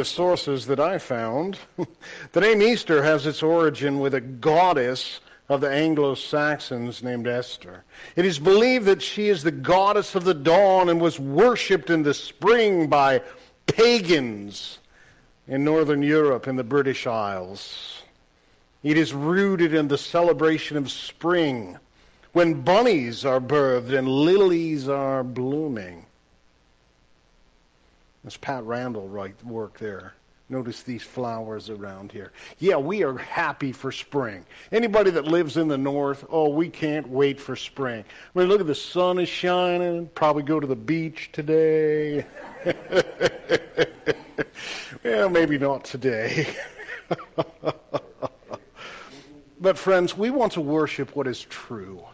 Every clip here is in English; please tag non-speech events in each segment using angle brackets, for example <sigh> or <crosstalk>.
sources that I found, <laughs> the name Easter has its origin with a goddess of the Anglo-Saxons named Esther. It is believed that she is the goddess of the dawn and was worshipped in the spring by pagans in northern Europe and the British Isles. It is rooted in the celebration of spring when bunnies are birthed and lilies are blooming. That's Pat Randall right work there. Notice these flowers around here. Yeah, we are happy for spring. Anybody that lives in the north, oh, we can't wait for spring. I mean, look at the sun is shining. Probably go to the beach today. <laughs> well, maybe not today. <laughs> but friends, we want to worship what is true.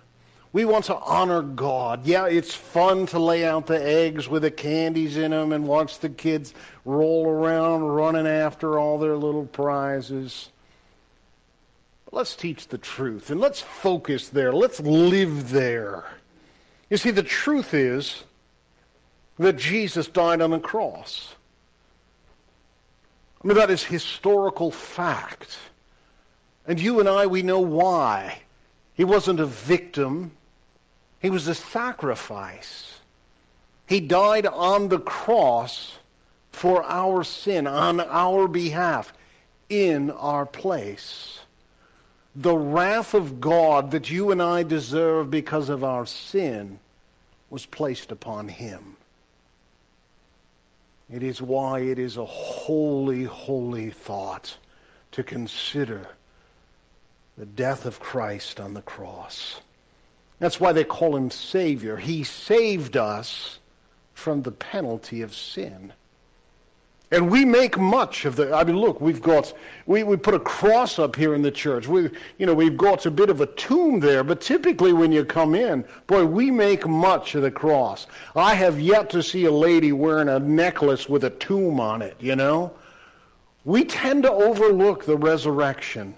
We want to honor God. Yeah, it's fun to lay out the eggs with the candies in them and watch the kids roll around running after all their little prizes. But let's teach the truth and let's focus there. Let's live there. You see, the truth is that Jesus died on the cross. I mean, that is historical fact. And you and I, we know why. He wasn't a victim. He was a sacrifice. He died on the cross for our sin, on our behalf, in our place. The wrath of God that you and I deserve because of our sin was placed upon him. It is why it is a holy, holy thought to consider the death of Christ on the cross. That's why they call him Savior. He saved us from the penalty of sin. And we make much of the, I mean, look, we've got, we, we put a cross up here in the church. We, you know, we've got a bit of a tomb there, but typically when you come in, boy, we make much of the cross. I have yet to see a lady wearing a necklace with a tomb on it, you know? We tend to overlook the resurrection.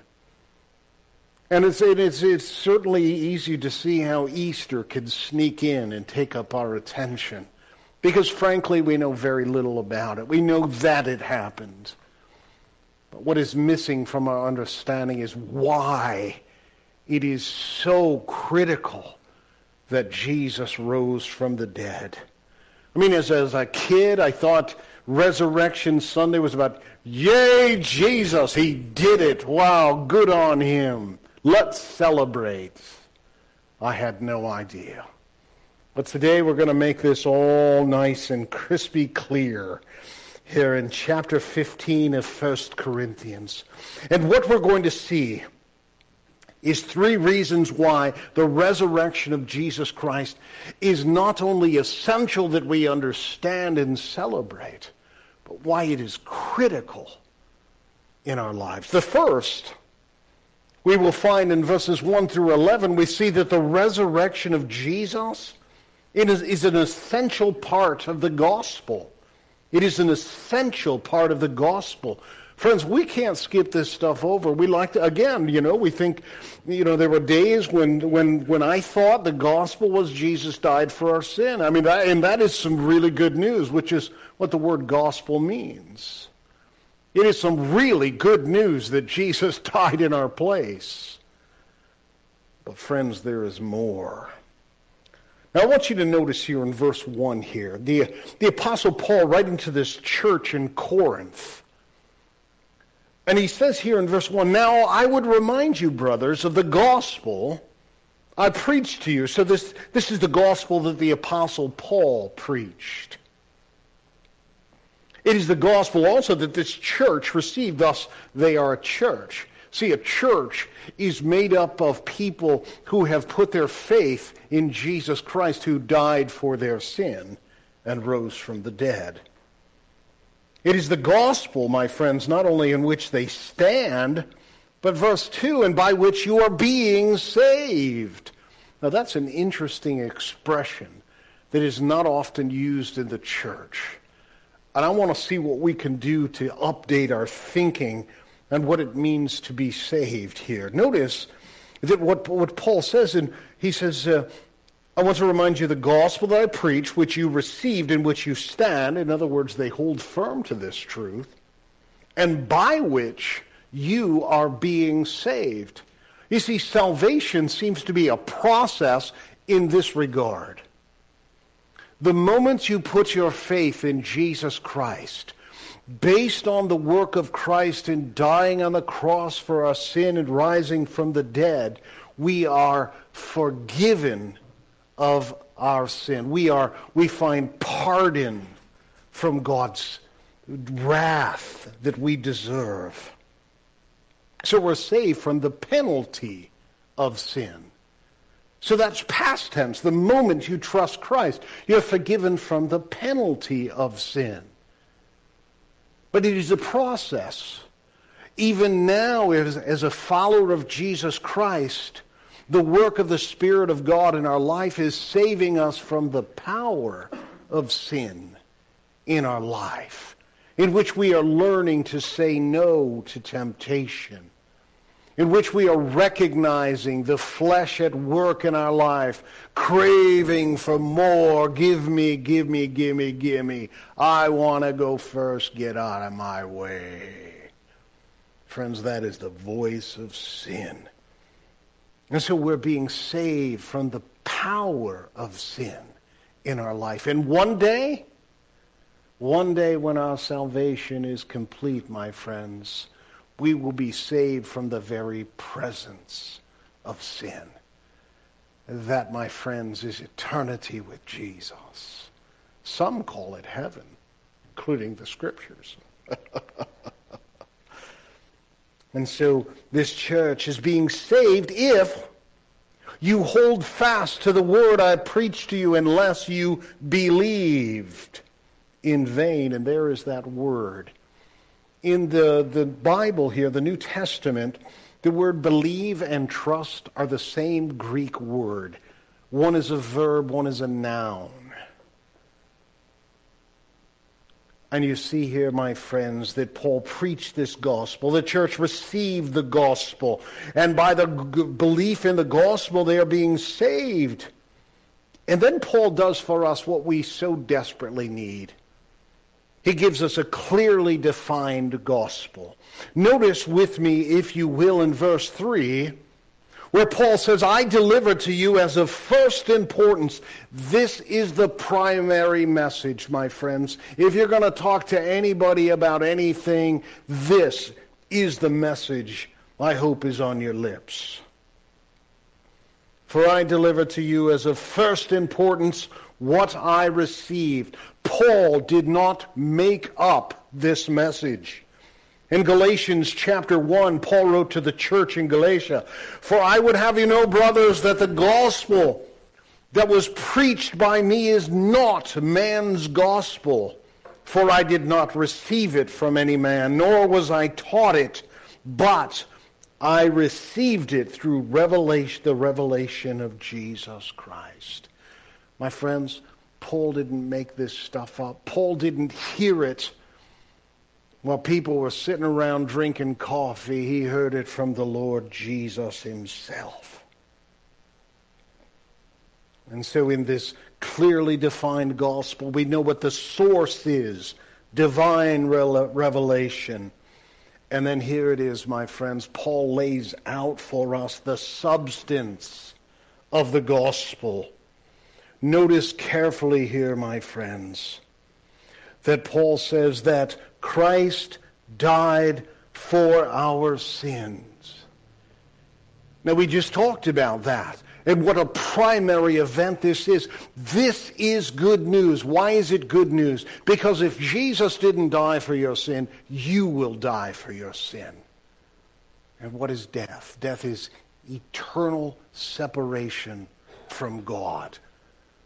And it's, it's, it's certainly easy to see how Easter could sneak in and take up our attention. Because frankly, we know very little about it. We know that it happened. But what is missing from our understanding is why it is so critical that Jesus rose from the dead. I mean, as, as a kid, I thought Resurrection Sunday was about, yay, Jesus, he did it. Wow, good on him. Let's celebrate. I had no idea. But today we're going to make this all nice and crispy clear here in chapter 15 of 1 Corinthians. And what we're going to see is three reasons why the resurrection of Jesus Christ is not only essential that we understand and celebrate, but why it is critical in our lives. The first we will find in verses 1 through 11, we see that the resurrection of Jesus is, an essential part of the gospel. It is an essential part of the gospel. Friends, we can't skip this stuff over. We like to, again, you know, we think, you know, there were days when, when, when I thought the gospel was Jesus died for our sin. I mean, that, and that is some really good news, which is what the word gospel means. It is some really good news that Jesus <laughs> died in our place. But, friends, there is more. Now, I want you to notice here in verse 1 here, the, the Apostle Paul writing to this church in Corinth. And he says here in verse 1 Now I would remind you, brothers, of the gospel I preached to you. So, this, this is the gospel that the Apostle Paul preached. It is the gospel also that this church received, thus, they are a church. See, a church is made up of people who have put their faith in Jesus Christ, who died for their sin and rose from the dead. It is the gospel, my friends, not only in which they stand, but verse 2 and by which you are being saved. Now, that's an interesting expression that is not often used in the church. And I want to see what we can do to update our thinking and what it means to be saved here. Notice that what, what Paul says, and he says, uh, I want to remind you the gospel that I preach, which you received, in which you stand. In other words, they hold firm to this truth. and by which you are being saved. You see, salvation seems to be a process in this regard. The moment you put your faith in Jesus Christ, based on the work of Christ in dying on the cross for our sin and rising from the dead, we are forgiven of our sin. We are we find pardon from God's wrath that we deserve. So we're saved from the penalty of sin. So that's past tense. The moment you trust Christ, you're forgiven from the penalty of sin. But it is a process. Even now, as, as a follower of Jesus Christ, the work of the Spirit of God in our life is saving us from the power of sin in our life, in which we are learning to say no to temptation in which we are recognizing the flesh at work in our life, craving for more. Give me, give me, give me, give me. I want to go first. Get out of my way. Friends, that is the voice of sin. And so we're being saved from the power of sin in our life. And one day, one day when our salvation is complete, my friends, we will be saved from the very presence of sin. That, my friends, is eternity with Jesus. Some call it heaven, including the scriptures. <laughs> and so this church is being saved if you hold fast to the word I preached to you unless you believed in vain. And there is that word in the, the Bible here, the New Testament, the word believe and trust are the same Greek word. One is a verb, one is a noun. And you see here, my friends, that Paul preached this gospel. The church received the gospel. And by the g- belief in the gospel, they are being saved. And then Paul does for us what we so desperately need. He gives us a clearly defined gospel. Notice with me, if you will, in verse 3, where Paul says, I deliver to you as of first importance. This is the primary message, my friends. If you're going to talk to anybody about anything, this is the message I hope is on your lips. For I deliver to you as of first importance what I received. Paul did not make up this message. In Galatians chapter 1, Paul wrote to the church in Galatia, For I would have you know, brothers, that the gospel that was preached by me is not man's gospel. For I did not receive it from any man, nor was I taught it, but I received it through revelation, the revelation of Jesus Christ. My friends, Paul didn't make this stuff up. Paul didn't hear it while people were sitting around drinking coffee. He heard it from the Lord Jesus himself. And so, in this clearly defined gospel, we know what the source is divine revelation. And then here it is, my friends. Paul lays out for us the substance of the gospel. Notice carefully here, my friends, that Paul says that Christ died for our sins. Now, we just talked about that and what a primary event this is. This is good news. Why is it good news? Because if Jesus didn't die for your sin, you will die for your sin. And what is death? Death is eternal separation from God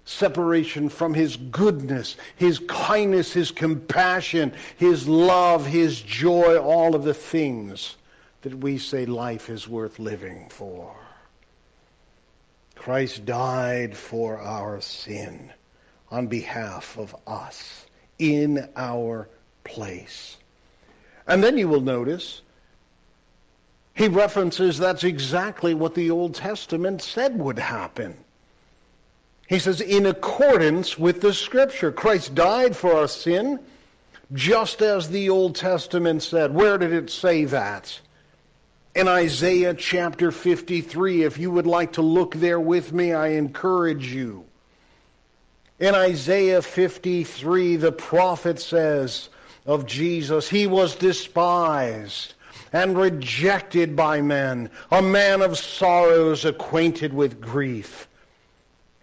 separation from his goodness, his kindness, his compassion, his love, his joy, all of the things that we say life is worth living for. Christ died for our sin on behalf of us in our place. And then you will notice he references that's exactly what the Old Testament said would happen. He says, in accordance with the Scripture, Christ died for our sin just as the Old Testament said. Where did it say that? In Isaiah chapter 53, if you would like to look there with me, I encourage you. In Isaiah 53, the prophet says of Jesus, He was despised and rejected by men, a man of sorrows, acquainted with grief,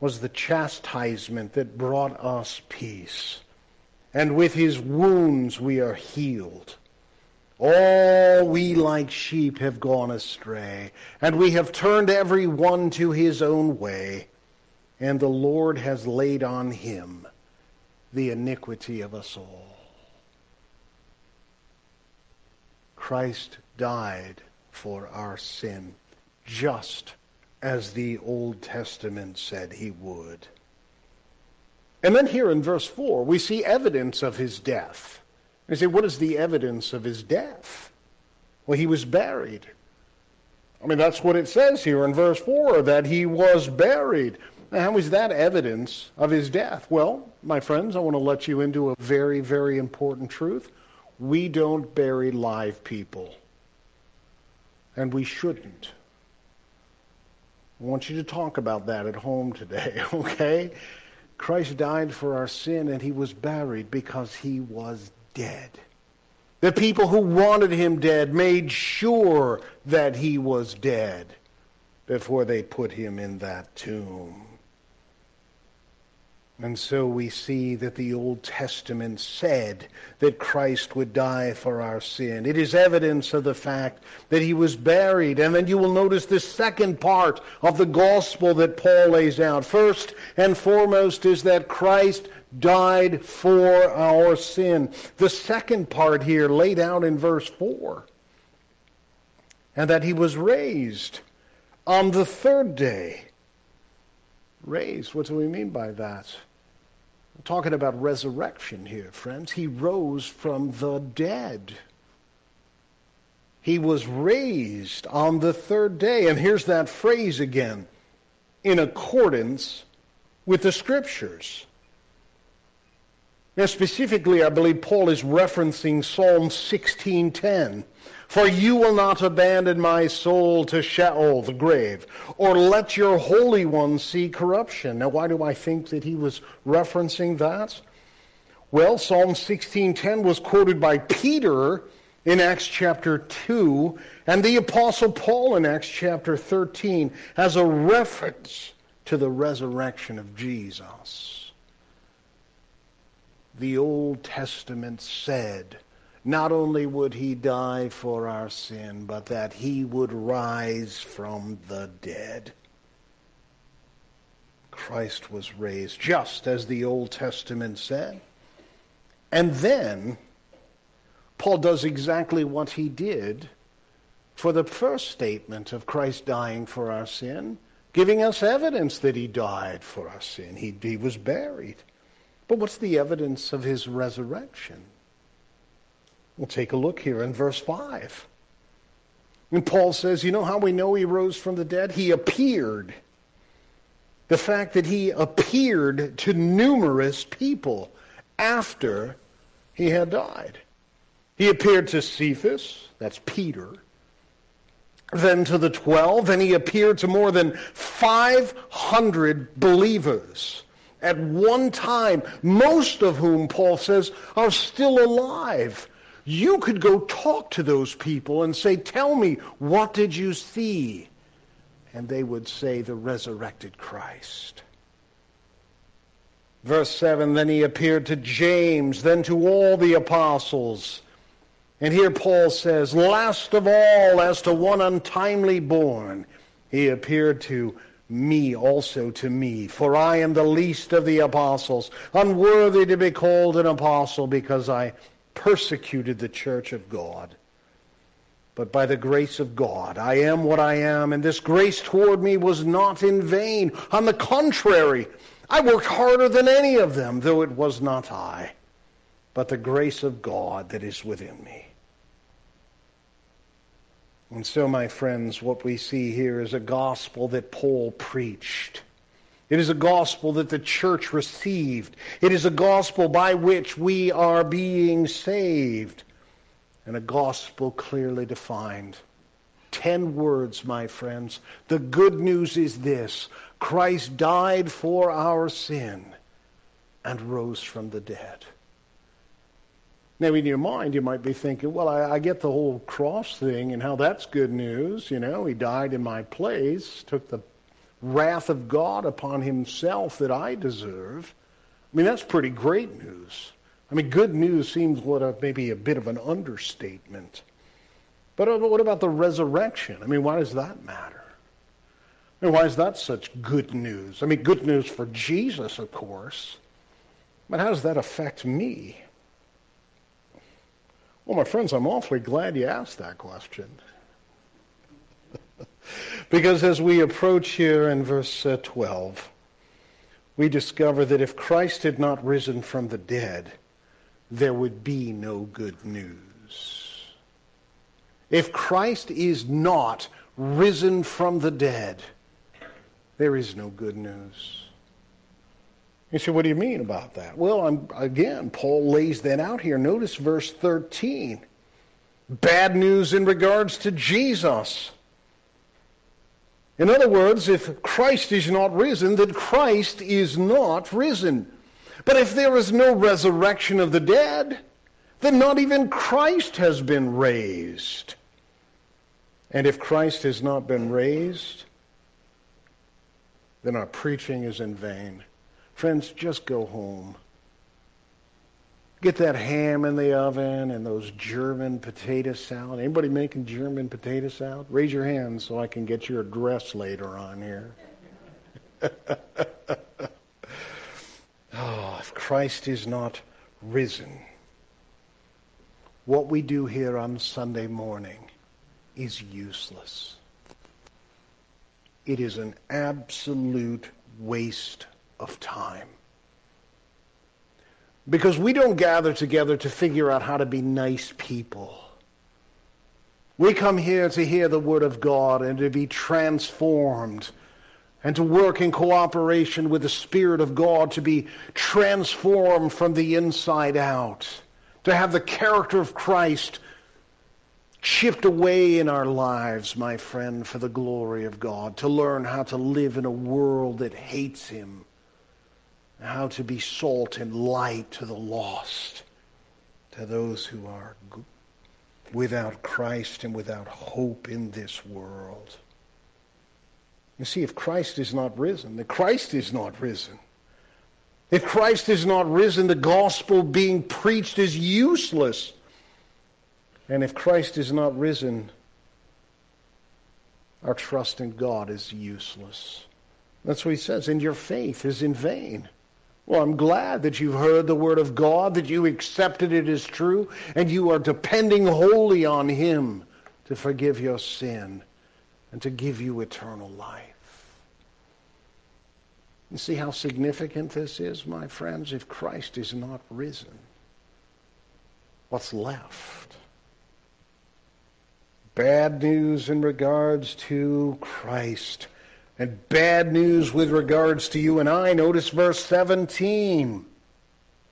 was the chastisement that brought us peace. And with his wounds we are healed. All we like sheep have gone astray, and we have turned every one to his own way, and the Lord has laid on him the iniquity of us all. Christ died for our sin, just as the Old Testament said he would. And then here in verse 4, we see evidence of his death. You say, what is the evidence of his death? Well, he was buried. I mean, that's what it says here in verse 4, that he was buried. Now, how is that evidence of his death? Well, my friends, I want to let you into a very, very important truth. We don't bury live people. And we shouldn't. I want you to talk about that at home today, <laughs> okay? Christ died for our sin and he was buried because he was dead. The people who wanted him dead made sure that he was dead before they put him in that tomb. And so we see that the Old Testament said that Christ would die for our sin. It is evidence of the fact that he was buried. And then you will notice the second part of the gospel that Paul lays out. First and foremost is that Christ died for our sin. The second part here laid out in verse 4. And that he was raised on the third day. Raised, what do we mean by that? Talking about resurrection here, friends. He rose from the dead. He was raised on the third day. And here's that phrase again in accordance with the scriptures. Now, specifically, I believe Paul is referencing Psalm 16:10. For you will not abandon my soul to Sheol, the grave, or let your Holy One see corruption. Now, why do I think that he was referencing that? Well, Psalm 16:10 was quoted by Peter in Acts chapter 2, and the Apostle Paul in Acts chapter 13 as a reference to the resurrection of Jesus the Old Testament said not only would he die for our sin, but that he would rise from the dead. Christ was raised just as the Old Testament said. And then Paul does exactly what he did for the first statement of Christ dying for our sin, giving us evidence that he died for our sin. He, he was buried. But what's the evidence of his resurrection? We'll take a look here in verse 5. And Paul says, You know how we know he rose from the dead? He appeared. The fact that he appeared to numerous people after he had died. He appeared to Cephas, that's Peter, then to the twelve, and he appeared to more than 500 believers at one time, most of whom, Paul says, are still alive. You could go talk to those people and say, Tell me, what did you see? And they would say, The resurrected Christ. Verse 7 Then he appeared to James, then to all the apostles. And here Paul says, Last of all, as to one untimely born, he appeared to me also to me, for I am the least of the apostles, unworthy to be called an apostle because I persecuted the church of God. But by the grace of God, I am what I am, and this grace toward me was not in vain. On the contrary, I worked harder than any of them, though it was not I, but the grace of God that is within me. And so, my friends, what we see here is a gospel that Paul preached. It is a gospel that the church received. It is a gospel by which we are being saved. And a gospel clearly defined. Ten words, my friends. The good news is this Christ died for our sin and rose from the dead. Now, in your mind, you might be thinking, well, I, I, get the whole cross thing and how that's good news. You know, he died in my place, took the wrath of God upon himself that I deserve. I mean, that's pretty great news. I mean, good news seems what a, maybe a bit of an understatement. But uh, what about the resurrection? I mean, why does that matter? I mean, why is that such good news? I mean, good news for Jesus, of course. But how does that affect me? Well, my friends, I'm awfully glad you asked that question. <laughs> because as we approach here in verse uh, 12, we discover that if Christ had not risen from the dead, there would be no good news. If Christ is not risen from the dead, there is no good news. You say, what do you mean about that? Well, I'm, again, Paul lays that out here. Notice verse 13. Bad news in regards to Jesus. In other words, if Christ is not risen, then Christ is not risen. But if there is no resurrection of the dead, then not even Christ has been raised. And if Christ has not been raised, then our preaching is in vain. Friends, just go home. Get that ham in the oven and those German potato salad. Anybody making German potato salad? Raise your hand so I can get your address later on here. oh, <laughs> if Christ is not risen, what we do here on Sunday morning is useless. It is an absolute waste of time. Because we don't gather together to figure out how to be nice people. We come here to hear the Word of God and to be transformed and to work in cooperation with the Spirit of God to be transformed from the inside out, to have the character of Christ chipped away in our lives, my friend, for the glory of God, to learn how to live in a world that hates Him how to be salt and light to the lost, to those who are without Christ and without hope in this world. You see, if Christ is not risen, the Christ is not risen. If Christ is not risen, the gospel being preached is useless. And if Christ is not risen, our trust in God is useless. That's what he says. And your faith is in vain. Well, I'm glad that you've heard the word of God, that you accepted it as true, and you are depending wholly on Him to forgive your sin and to give you eternal life. You see how significant this is, my friends? If Christ is not risen, what's left? Bad news in regards to Christ and bad news with regards to you and I. Notice verse 17.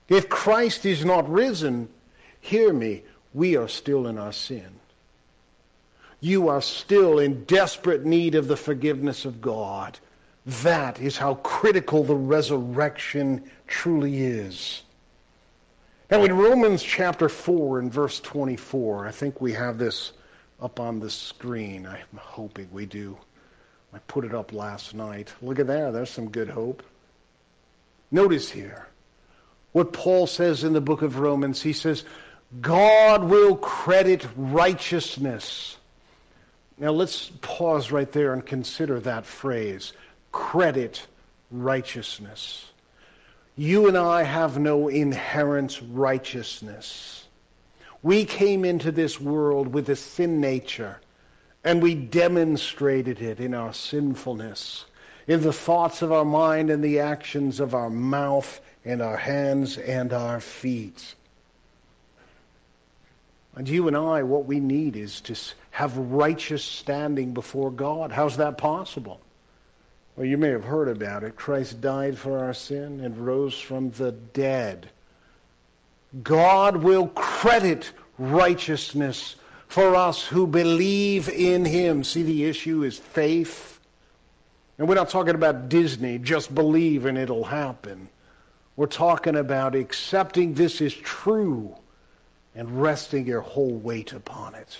If Christ is not risen, hear me, we are still in our sin. You are still in desperate need of the forgiveness of God. That is how critical the resurrection truly is. Now, in Romans chapter 4 and verse 24, I think we have this up on the screen. I'm hoping we do. I put it up last night. Look at there. There's some good hope. Notice here what Paul says in the book of Romans. He says, God will credit righteousness. Now let's pause right there and consider that phrase. credit righteousness. You and I have no inherent righteousness. We came into this world with a sin nature, and we demonstrated it in our sinfulness, in the thoughts of our mind and the actions of our mouth and our hands and our feet. And you and I, what we need is to have righteous standing before God. How's that possible? Well, you may have heard about it. Christ died for our sin and rose from the dead. God will credit righteousness for us who believe in him. See, the issue is faith. And we're not talking about Disney, just believe and it'll happen. We're talking about accepting this is true and resting your whole weight upon it.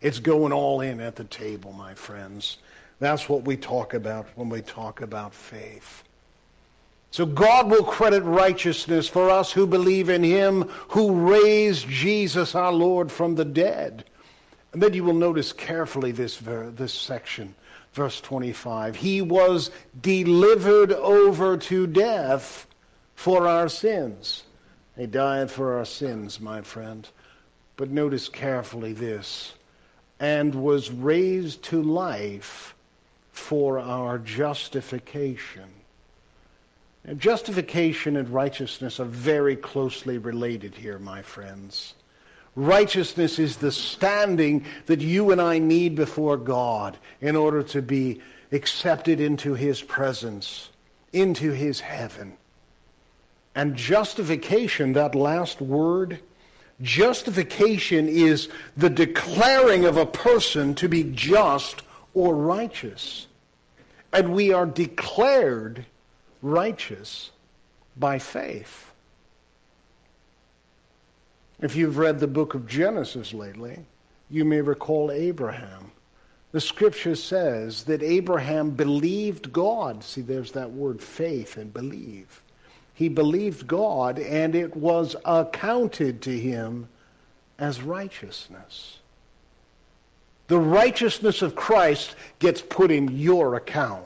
It's going all in at the table, my friends. That's what we talk about when we talk about faith. So God will credit righteousness for us who believe in him who raised Jesus our Lord from the dead. And then you will notice carefully this, ver- this section, verse 25. He was delivered over to death for our sins. He died for our sins, my friend. But notice carefully this and was raised to life for our justification. And justification and righteousness are very closely related here, my friends. Righteousness is the standing that you and I need before God in order to be accepted into his presence, into his heaven. And justification, that last word, justification is the declaring of a person to be just or righteous. And we are declared righteous by faith. If you've read the book of Genesis lately, you may recall Abraham. The scripture says that Abraham believed God. See, there's that word faith and believe. He believed God, and it was accounted to him as righteousness. The righteousness of Christ gets put in your account.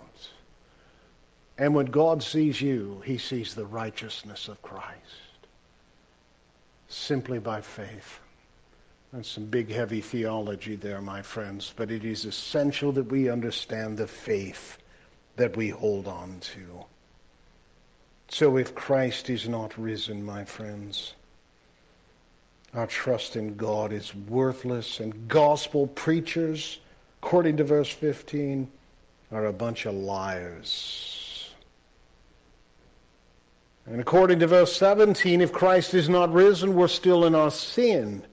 And when God sees you, he sees the righteousness of Christ. Simply by faith. That's some big, heavy theology there, my friends, but it is essential that we understand the faith that we hold on to. So if Christ is not risen, my friends, our trust in God is worthless, and gospel preachers, according to verse 15, are a bunch of liars. And according to verse 17, if Christ is not risen, we're still in our sin.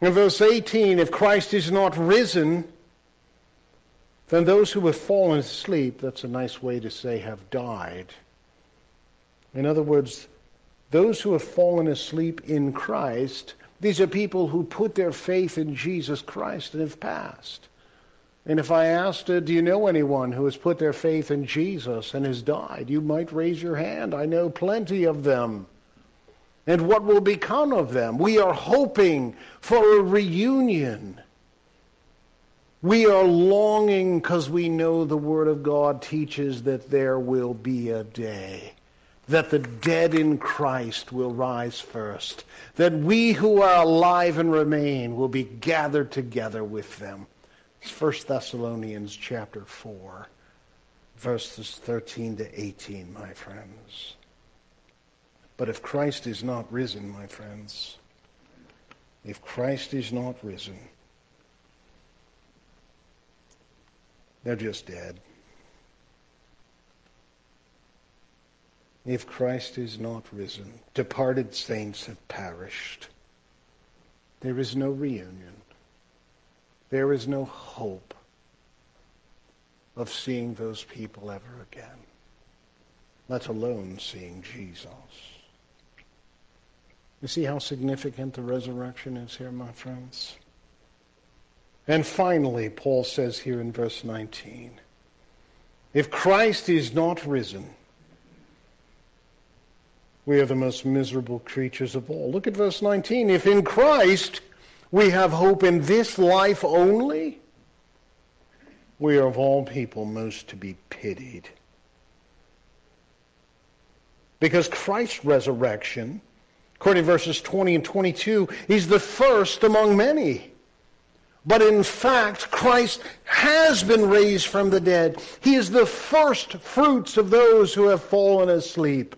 In verse 18, if Christ is not risen, then those who have fallen asleep, that's a nice way to say have died. In other words, those who have fallen asleep in Christ, these are people who put their faith in Jesus Christ and have passed. And if I asked, uh, do you know anyone who has put their faith in Jesus and has died? You might raise your hand. I know plenty of them. And what will become of them? We are hoping for a reunion. We are longing because we know the Word of God teaches that there will be a day that the dead in Christ will rise first, that we who are alive and remain will be gathered together with them. It's 1 Thessalonians chapter 4, verses 13 to 18, my friends. But if Christ is not risen, my friends, if Christ is not risen, they're just dead. if Christ is not risen. Departed saints have perished. There is no reunion. There is no hope of seeing those people ever again, let alone seeing Jesus. You see how significant the resurrection is here, my friends? And finally, Paul says here in verse 19, if Christ is not risen, we are the most miserable creatures of all. Look at verse 19. If in Christ we have hope in this life only, we are of all people most to be pitied. Because Christ's resurrection, according to verses 20 and 22, is the first among many. But in fact, Christ has been raised from the dead. He is the first fruits of those who have fallen asleep.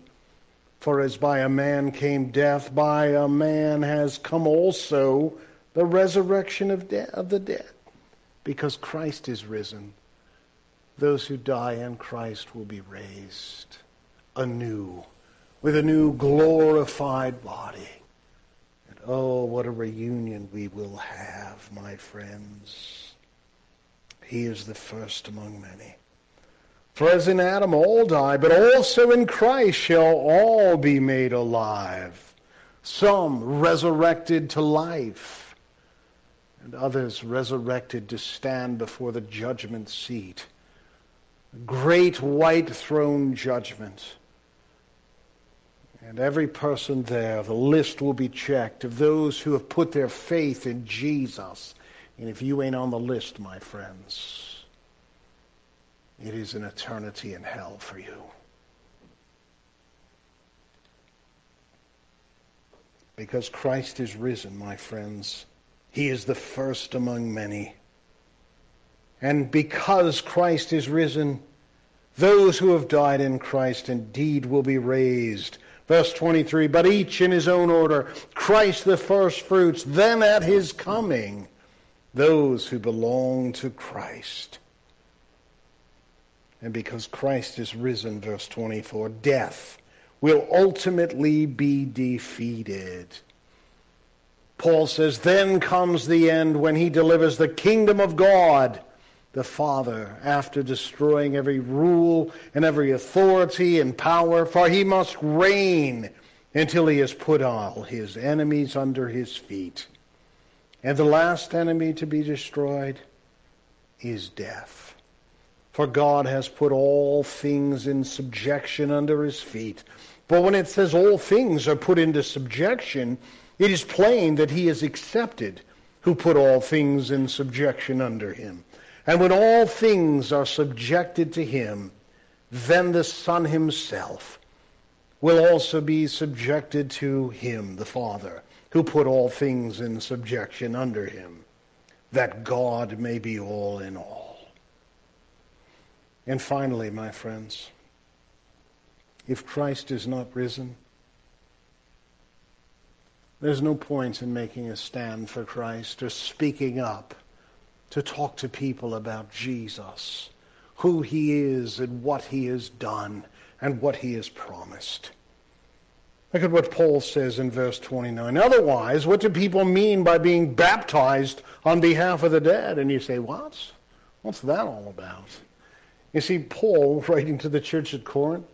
For as by a man came death, by a man has come also the resurrection of, de- of the dead. Because Christ is risen, those who die in Christ will be raised anew with a new glorified body. And Oh, what a reunion we will have, my friends. He is the first among many. For as in Adam all die, but also in Christ shall all be made alive. Some resurrected to life, and others resurrected to stand before the judgment seat. Great white throne judgment and every person there, the list will be checked of those who have put their faith in Jesus. And if you ain't on the list, my friends, it is an eternity in hell for you. Because Christ is risen, my friends. He is the first among many. And because Christ is risen, those who have died in Christ indeed will be raised Verse 23, but each in his own order, Christ the firstfruits, then at his coming, those who belong to Christ. And because Christ is risen, verse 24, death will ultimately be defeated. Paul says, then comes the end when he delivers the kingdom of God the Father after destroying every rule and every authority and power, for he must reign until he has put all his enemies under his feet. And the last enemy to be destroyed is death. For God has put all things in subjection under his feet. But when it says all things are put into subjection, it is plain that he is accepted who put all things in subjection under him. And when all things are subjected to him, then the Son himself will also be subjected to him, the Father, who put all things in subjection under him, that God may be all in all. And finally, my friends, if Christ is not risen, there's no point in making a stand for Christ or speaking up to talk to people about Jesus, who he is and what he has done and what he has promised. Look at what Paul says in verse 29. Otherwise, what do people mean by being baptized on behalf of the dead? And you say, what? What's that all about? You see, Paul, writing to the church at Corinth,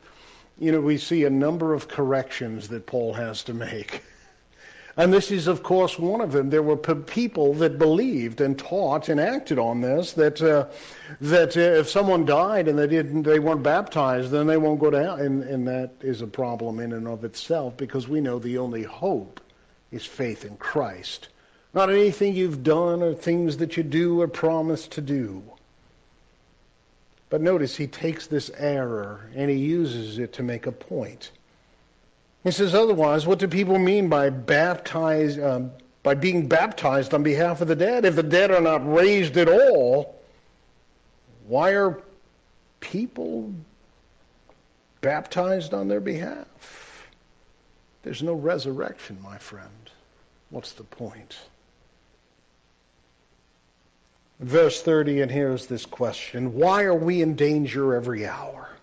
you know, we see a number of corrections that Paul has to make. <laughs> And this is, of course, one of them. There were people that believed and taught and acted on this that uh, that uh, if someone died and they didn't, they weren't baptized, then they won't go to hell. And, and that is a problem in and of itself because we know the only hope is faith in Christ, not anything you've done or things that you do or promise to do. But notice he takes this error and he uses it to make a point. He says, otherwise, what do people mean by baptized, um, by being baptized on behalf of the dead? If the dead are not raised at all, why are people baptized on their behalf? There's no resurrection, my friend. What's the point? Verse 30, and here's this question Why are we in danger every hour?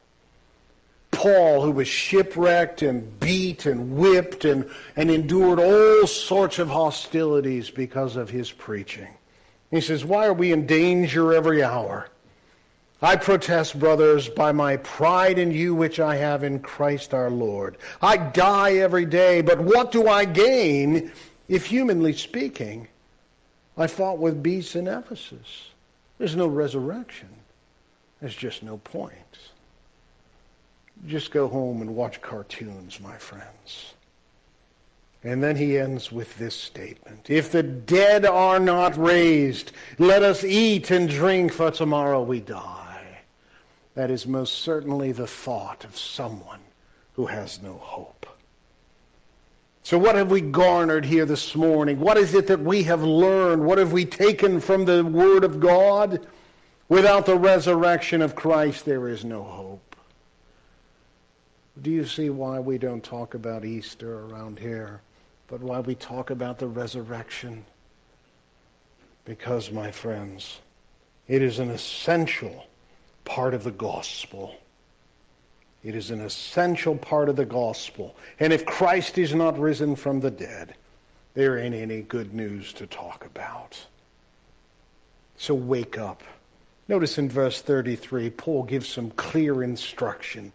Paul, who was shipwrecked and beat and whipped and, and endured all sorts of hostilities because of his preaching. He says, Why are we in danger every hour? I protest, brothers, by my pride in you which I have in Christ our Lord. I die every day, but what do I gain if, humanly speaking, I fought with beasts in Ephesus? There's no resurrection. There's just no point just go home and watch cartoons, my friends. And then he ends with this statement If the dead are not raised, let us eat and drink, for tomorrow we die. That is most certainly the thought of someone who has no hope. So, what have we garnered here this morning? What is it that we have learned? What have we taken from the Word of God? Without the resurrection of Christ, there is no hope. Do you see why we don't talk about Easter around here, but why we talk about the resurrection? Because, my friends, it is an essential part of the gospel. It is an essential part of the gospel. And if Christ is not risen from the dead, there ain't any good news to talk about. So wake up. Notice in verse 33, Paul gives some clear instruction.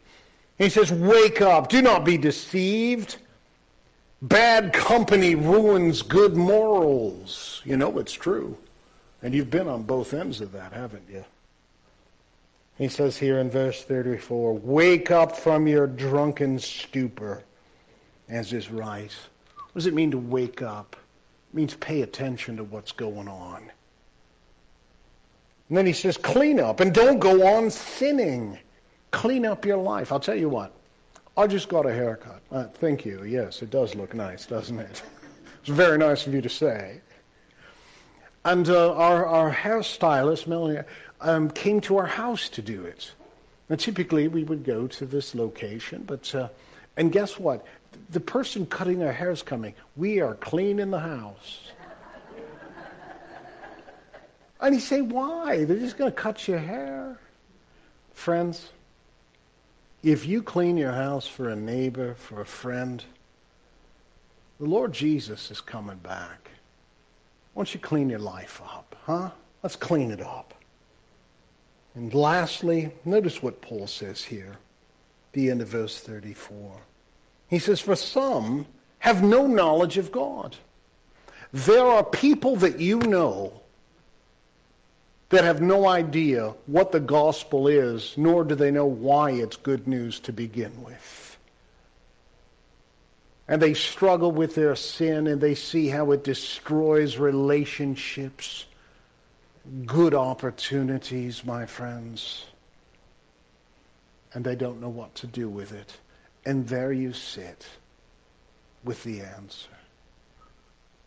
He says, Wake up, do not be deceived. Bad company ruins good morals. You know it's true. And you've been on both ends of that, haven't you? He says here in verse 34, Wake up from your drunken stupor, as is right. What does it mean to wake up? It means pay attention to what's going on. And then he says, Clean up and don't go on sinning. Clean up your life. I'll tell you what, I just got a haircut. Uh, thank you. Yes, it does look nice, doesn't it? <laughs> It's very nice of you to say. And uh, our, our hairstylist, Melanie, um, came to our house to do it. Now, typically, we would go to this location, but, uh, and guess what? The person cutting our hair is coming. We are clean in the house. and you say, why? They're just going to cut your hair. Friends, if you clean your house for a neighbor, for a friend, the Lord Jesus is coming back. Why don't you clean your life up, huh? Let's clean it up. And lastly, notice what Paul says here, the end of verse 34. He says, For some have no knowledge of God. There are people that you know that have no idea what the gospel is, nor do they know why it's good news to begin with. And they struggle with their sin and they see how it destroys relationships good opportunities, my friends, and they don't know what to do with it. And there you sit with the answer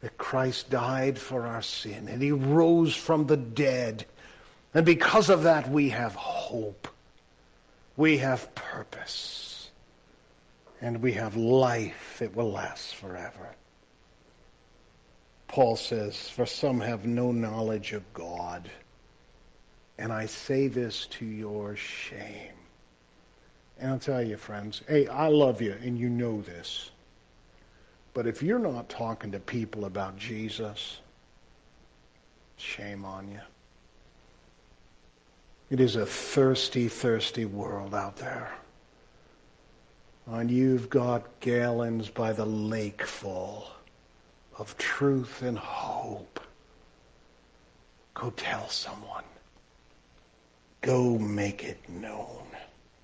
that Christ died for our sin and he rose from the dead. And because of that, we have hope. We have purpose. And we have life that will last forever. Paul says, For some have no knowledge of God. And I say this to your shame. And I'll tell you, friends, hey, I love you, and you know this. But if you're not talking to people about Jesus, shame on you. It is a thirsty, thirsty world out there. And you've got gallons by the lake full of truth and hope. Go tell someone. Go make it known.